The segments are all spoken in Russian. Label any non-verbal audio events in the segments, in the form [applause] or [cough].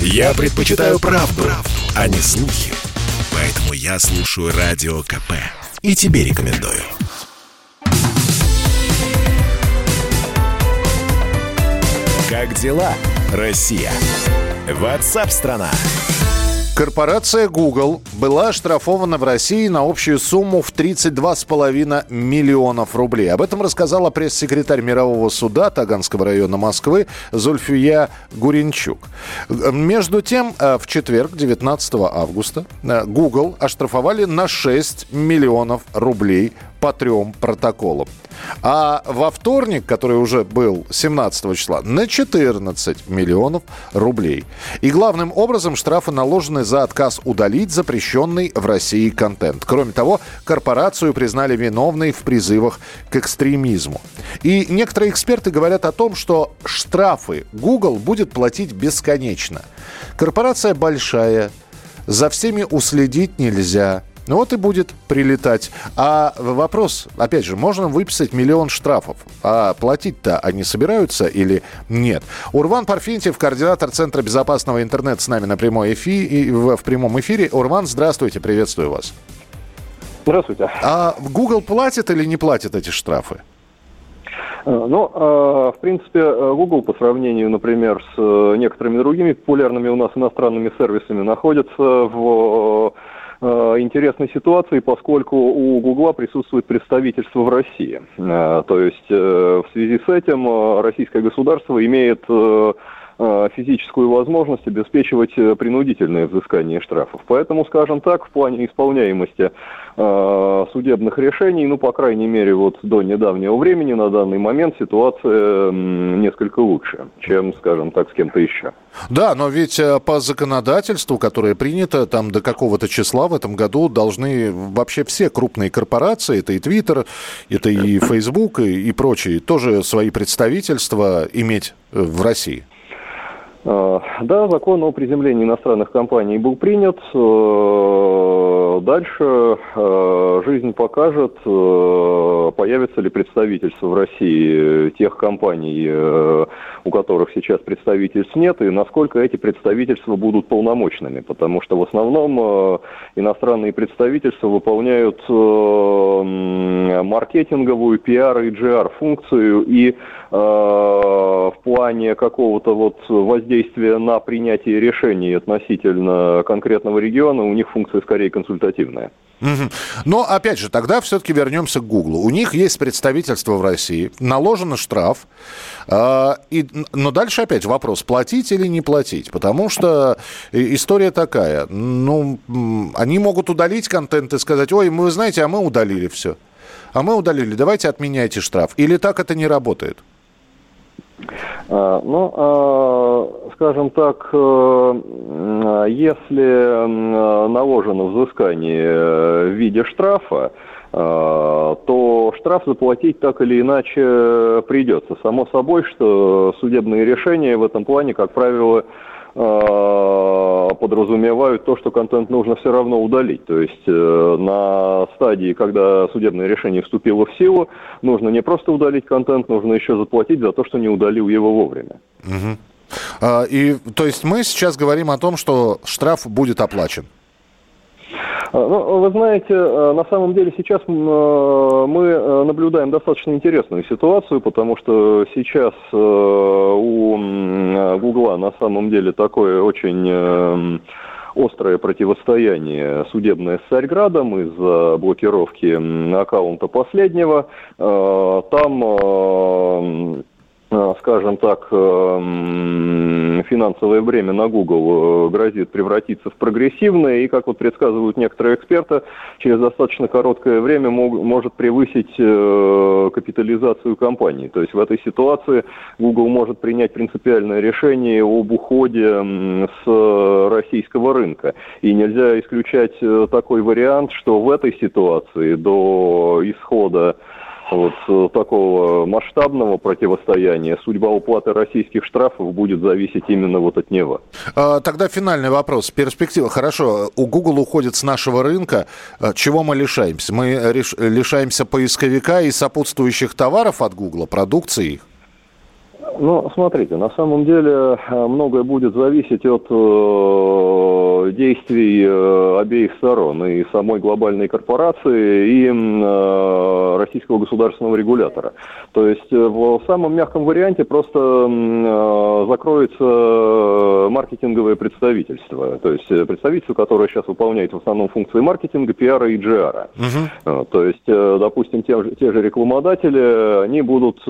Я предпочитаю правду, правду, а не слухи. Поэтому я слушаю Радио КП. И тебе рекомендую. Как дела, Россия? Ватсап-страна! Корпорация Google была оштрафована в России на общую сумму в 32,5 миллионов рублей. Об этом рассказала пресс-секретарь Мирового суда Таганского района Москвы Зульфия Гуринчук. Между тем, э, в четверг, 19 августа, э, Google оштрафовали на 6 миллионов рублей по трем протоколам. А во вторник, который уже был 17 числа, на 14 миллионов рублей. И главным образом штрафы наложены за отказ удалить запрещенный в России контент. Кроме того, корпорацию признали виновной в призывах к экстремизму. И некоторые эксперты говорят о том, что штрафы Google будет платить бесконечно. Корпорация большая, за всеми уследить нельзя – ну вот и будет прилетать. А вопрос, опять же, можно выписать миллион штрафов. А платить-то они собираются или нет? Урван Парфентьев, координатор Центра безопасного интернета с нами на прямой эфире, в, в прямом эфире. Урван, здравствуйте, приветствую вас. Здравствуйте. А Google платит или не платит эти штрафы? Э, ну, э, в принципе, Google по сравнению, например, с э, некоторыми другими популярными у нас иностранными сервисами находится в Э, интересной ситуации, поскольку у Гугла присутствует представительство в России. Э, то есть э, в связи с этим российское государство имеет физическую возможность обеспечивать принудительное взыскание штрафов. Поэтому, скажем так, в плане исполняемости Э, судебных решений, ну, по крайней мере, вот до недавнего времени, на данный момент ситуация несколько лучше, чем, скажем так, с кем-то еще. Да, но ведь э, по законодательству, которое принято там до какого-то числа в этом году, должны вообще все крупные корпорации, это и Twitter, это и [laughs] Facebook и, и прочие, тоже свои представительства иметь э, в России. Да, закон о приземлении иностранных компаний был принят. Дальше э, жизнь покажет, э, появится ли представительство в России тех компаний, э, у которых сейчас представительств нет, и насколько эти представительства будут полномочными, потому что в основном иностранные представительства выполняют маркетинговую, пиар и GR функцию, и в плане какого-то вот воздействия на принятие решений относительно конкретного региона у них функция скорее консультативная. Но, опять же, тогда все-таки вернемся к Гуглу. У них есть представительство в России, наложен штраф. Э, и, но дальше опять вопрос, платить или не платить. Потому что история такая. Ну, они могут удалить контент и сказать, ой, вы знаете, а мы удалили все. А мы удалили, давайте отменяйте штраф. Или так это не работает? А, ну, а, скажем так, э, если наложено взыскание э, в виде штрафа, а, то штраф заплатить так или иначе придется. Само собой, что судебные решения в этом плане, как правило, подразумевают то, что контент нужно все равно удалить. То есть э, на стадии, когда судебное решение вступило в силу, нужно не просто удалить контент, нужно еще заплатить за то, что не удалил его вовремя. Угу. И то есть мы сейчас говорим о том, что штраф будет оплачен. А, ну, вы знаете, э, на самом деле сейчас э, мы э, наблюдаем достаточно интересную ситуацию, потому что сейчас у Гугла на самом деле такое очень острое противостояние судебное с Царьградом из-за блокировки аккаунта последнего. Там Э, скажем так, э, финансовое время на Google э, грозит превратиться в прогрессивное, и, как вот предсказывают некоторые эксперты, через достаточно короткое время может превысить капитализацию компании. То есть в этой ситуации Google может принять принципиальное решение об уходе с российского рынка. И нельзя исключать такой вариант, что в этой ситуации до исхода вот э, такого масштабного противостояния судьба уплаты российских штрафов будет зависеть именно вот от него. А, тогда финальный вопрос. Перспектива. Хорошо, у Google уходит с нашего рынка. А, чего мы лишаемся? Мы лишаемся поисковика и сопутствующих товаров от Google, продукции их? Ну, смотрите, на самом деле э, многое будет зависеть от э, действий э, обеих сторон, и самой глобальной корпорации, и э, российского государственного регулятора. То есть э, в самом мягком варианте просто э, закроется маркетинговое представительство. То есть представительство, которое сейчас выполняет в основном функции маркетинга, пиара и GR. Угу. То есть, допустим, те, те же рекламодатели, они будут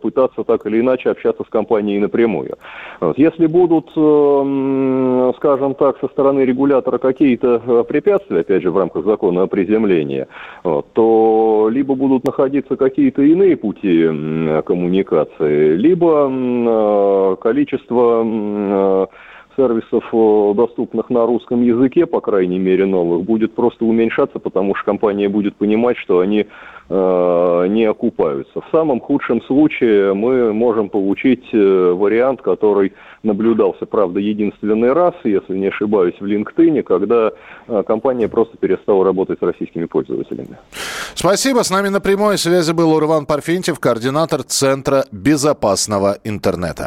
пытаться пытаться так или иначе общаться с компанией напрямую. Вот. Если будут, э, скажем так, со стороны регулятора какие-то э, препятствия, опять же, в рамках закона о приземлении, вот, то либо будут находиться какие-то иные пути коммуникации, либо э, количество сервисов, доступных на русском языке, по крайней мере новых, будет просто уменьшаться, потому что компания будет понимать, что они э, не окупаются. В самом худшем случае мы можем получить э, вариант, который наблюдался, правда, единственный раз, если не ошибаюсь, в LinkedIn, когда э, компания просто перестала работать с российскими пользователями. Спасибо. С нами на прямой связи был Урван Парфентьев, координатор Центра безопасного интернета.